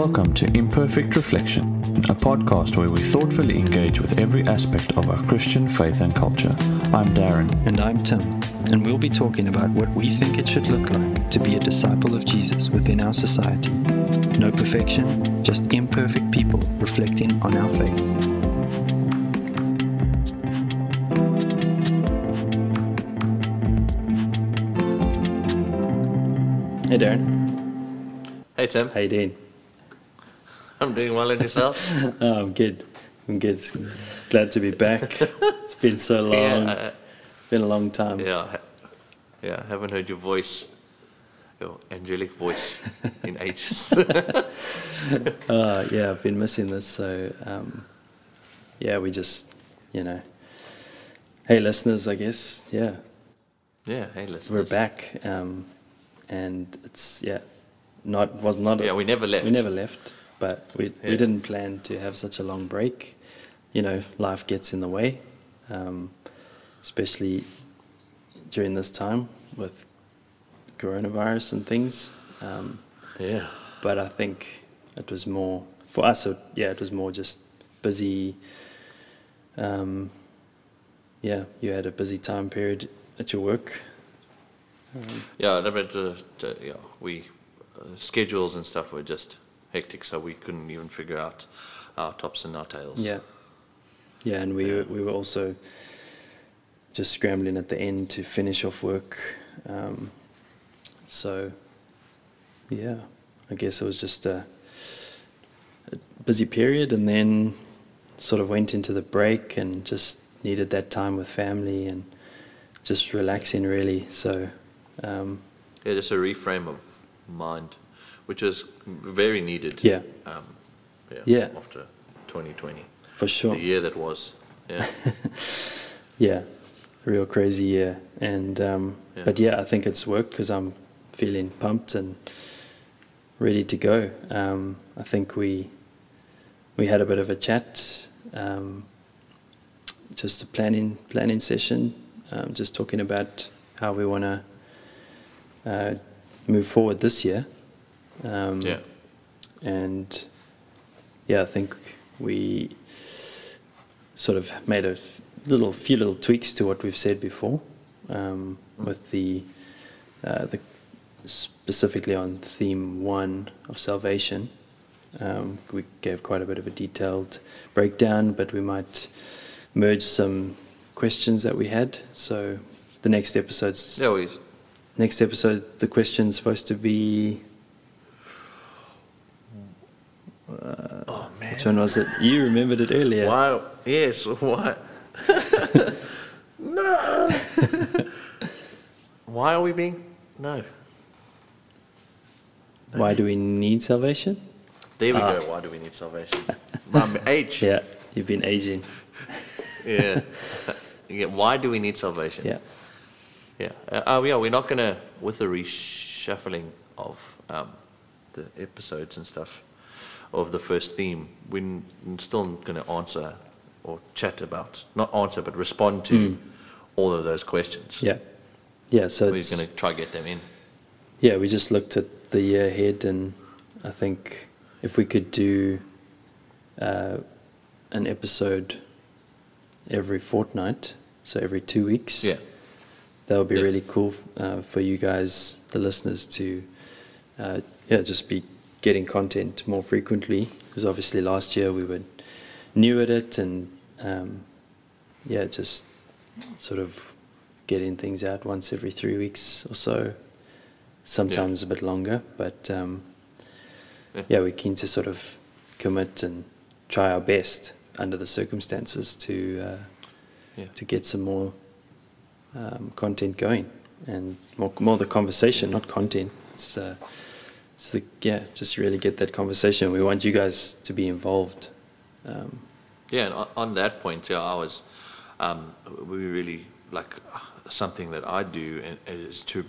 Welcome to Imperfect Reflection, a podcast where we thoughtfully engage with every aspect of our Christian faith and culture. I'm Darren. And I'm Tim, and we'll be talking about what we think it should look like to be a disciple of Jesus within our society. No perfection, just imperfect people reflecting on our faith. Hey Darren, Hey Tim, how you doing? I'm doing well and yourself? Oh, I'm good. I'm good. Glad to be back. It's been so long. yeah, been a long time. yeah, yeah. Haven't heard your voice, your angelic voice, in ages. Uh, yeah, I've been missing this. So, um, yeah, we just, you know, hey, listeners, I guess, yeah, yeah, hey, listeners. we're back. Um, and it's, yeah, not, was not, Yeah, we never left. we never left, but we, we didn't plan to have such a long break. You know, life gets in the way, um, especially during this time with coronavirus and things. Um, Yeah, but I think it was more for us. It, yeah, it was more just busy. Um, yeah, you had a busy time period at your work. Um, yeah. But uh, yeah, we uh, schedules and stuff were just hectic, so we couldn't even figure out our tops and our tails. yeah, yeah, and we Yeah. were, we were also just scrambling at the end to finish off work. Um, so yeah, I guess it was just a, a busy period, and then sort of went into the break and just needed that time with family and just relaxing really. So um, yeah, just a reframe of mind, which is very needed. yeah, Um, yeah, Yeah. After 2020, for sure. the year that was. Yeah. Yeah, real crazy year. And um, Yeah. but yeah, I think it's worked because I'm feeling pumped and ready to go. Um, I think we we had a bit of a chat, um, just a planning planning session, um, just talking about how we want to uh, move forward this year. Um, yeah. and yeah, I think we sort of made a little few little tweaks to what we've said before, um, with the uh, the specifically on theme one of salvation. Um, we gave quite a bit of a detailed breakdown, but we might merge some questions that we had. So the next episode's Yeah, next episode, the question's supposed to be oh man. which one was it? You remembered it earlier. Wow. Yes. What? no. Why are we being? No. Why do we need salvation? There we Ah. go. Why do we need salvation? Age. Yeah, you've been aging. Yeah. yeah. Why do we need salvation? Yeah, Yeah. Uh, uh, yeah. We're not gonna with the reshuffling of um, the episodes and stuff of the first theme. We're still gonna answer or chat about, not answer, but respond to all of those questions. yeah, yeah. So We're try to get them in. yeah, we just looked at the year ahead, and I think if we could do uh, an episode every fortnight, so every two weeks, Yeah. that would be Yeah. really cool uh, for you guys, the listeners, to uh, yeah just be getting content more frequently. Because obviously last year we were new at it, and um, yeah, just sort of getting things out once every three weeks or so. Sometimes a bit longer, but um, Yeah. yeah, we're keen to sort of commit and try our best under the circumstances to uh, Yeah. to get some more um, content going and more, more the conversation, not content. It's, uh, it's the, yeah, just really get that conversation. We want you guys to be involved. Um, Yeah, and on, on that point, yeah, I was, um, we really like something that I do is to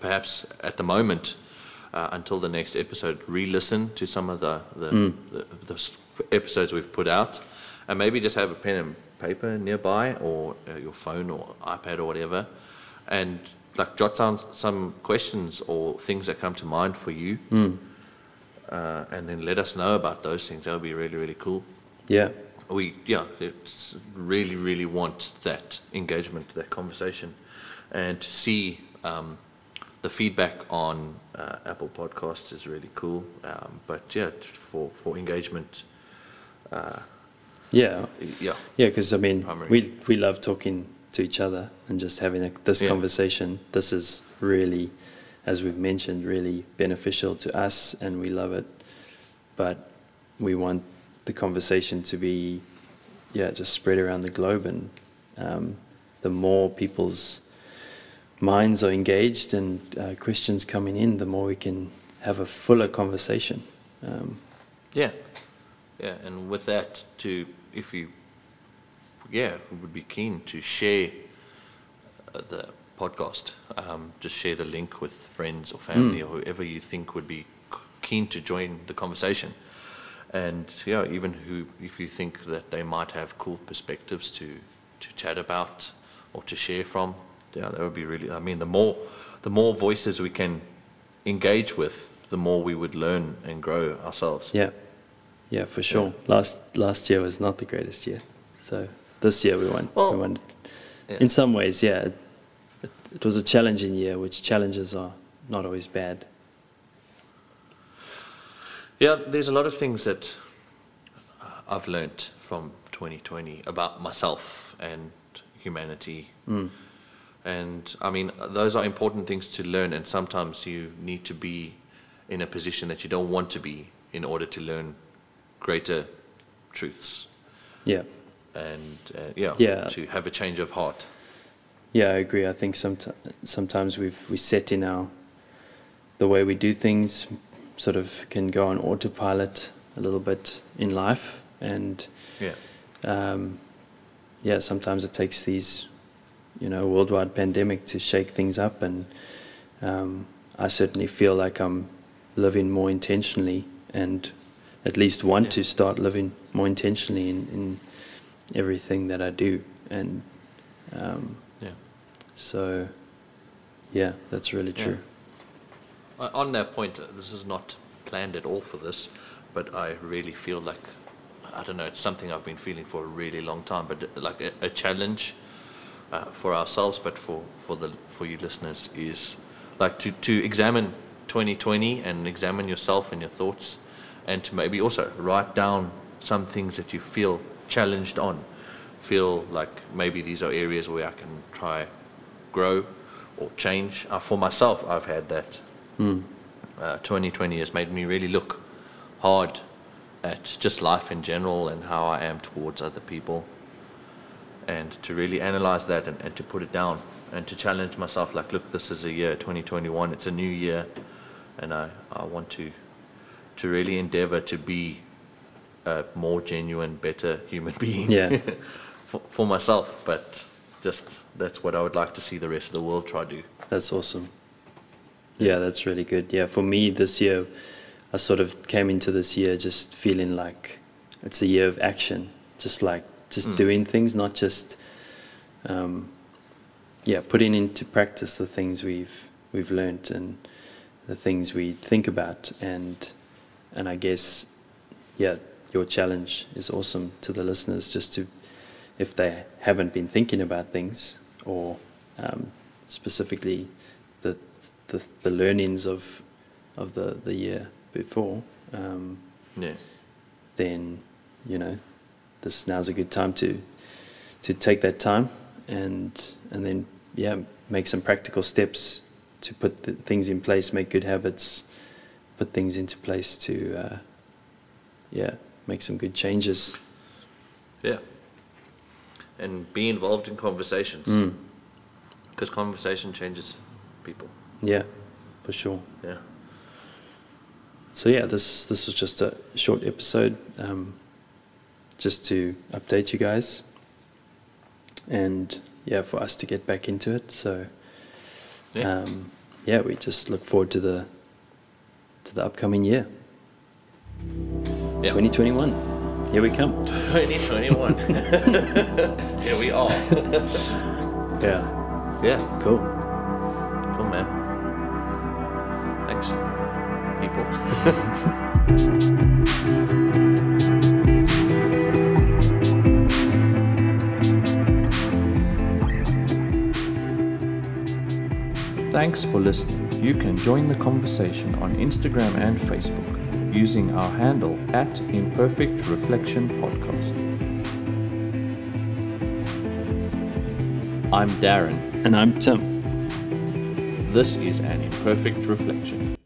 perhaps at the moment, uh, until the next episode, re-listen to some of the the, the the episodes we've put out, and maybe just have a pen and paper nearby or uh, your phone or iPad or whatever, and like jot down some questions or things that come to mind for you. uh, and then let us know about those things. That would be really, really cool. Yeah. We, yeah, it's really, really want that engagement, that conversation, and to see um, the feedback on uh, Apple Podcasts is really cool. Um, but yeah, for for engagement, uh, Yeah. yeah, Yeah, because I mean, Primary. we we love talking to each other and just having a, this Yeah. conversation. This is really, as we've mentioned, really beneficial to us, and we love it. But we want the conversation to be, yeah, just spread around the globe, and um, the more people's minds are engaged and uh, questions coming in, the more we can have a fuller conversation. Um, yeah, yeah. And with that, to if you, yeah, we would be keen to share uh, the podcast. Um, just share the link with friends or family or whoever you think would be keen to join the conversation. And yeah, even who, if you think that they might have cool perspectives to, to chat about or to share from, yeah, that would be really. I mean, the more, the more voices we can engage with, the more we would learn and grow ourselves. Yeah, yeah, for sure. Last last year was not the greatest year, so this year we won. Well, we won. yeah. In some ways, yeah, it, it, it was a challenging year, which challenges are not always bad. Yeah, there's a lot of things that uh, I've learnt from 2020 about myself and humanity. And I mean, those are important things to learn, and sometimes you need to be in a position that you don't want to be in order to learn greater truths. Yeah, And uh, yeah, Yeah. to have a change of heart. yeah, I agree. I think somet- sometimes we've we set in our the way we do things, sort of can go on autopilot a little bit in life, and Yeah, um, yeah, sometimes it takes these, you know, worldwide pandemic to shake things up, and um, I certainly feel like I'm living more intentionally, and at least want Yeah. to start living more intentionally in, in everything that I do, and um, yeah. so, yeah, that's really Yeah. true. Uh, On that point, uh, this is not planned at all for this, but I really feel like, I don't know, it's something I've been feeling for a really long time, but uh, like a, a challenge uh, for ourselves, but for, for, the, for you listeners is like to, to examine 2020 and examine yourself and your thoughts, and to maybe also write down some things that you feel challenged on. Feel like maybe these are areas where I can try grow or change. Uh, for myself, I've had that uh, 2020 has made me really look hard at just life in general and how I am towards other people. And to really analyze that and, and to put it down and to challenge myself like, look, this is a year, 2021, it's a new year, and I, I want to, to really endeavor to be a more genuine, better human being Yeah. for, for myself. But just that's what I would like to see the rest of the world try to do. That's awesome. Yeah, that's really good. Yeah, for me this year, I sort of came into this year just feeling like it's a year of action, just like just Mm. doing things, not just, um, yeah, putting into practice the things we've we've learnt and the things we think about, and and I guess, yeah, your challenge is awesome to the listeners, just to, if they haven't been thinking about things or um, specifically the, the the learnings of of the the year before, um, Yeah. then you know this now's a good time to to take that time and and then yeah make some practical steps to put the things in place, make good habits, put things into place to uh, yeah make some good changes. Yeah. And be involved in conversations. Mm. Because conversation changes people. Yeah, for sure. Yeah. So yeah, this this was just a short episode, um, just to update you guys, and yeah, for us to get back into it. So Yeah. um, yeah, we just look forward to the to the upcoming year, 2021. Here we come. 2021. Here we are. yeah. Yeah. Cool. Cool, man. Thanks, people. Thanks for listening. You can join the conversation on Instagram and Facebook using our handle at Imperfect Reflection Podcast. I'm Darren. And I'm Tim. This is an Imperfect Reflection.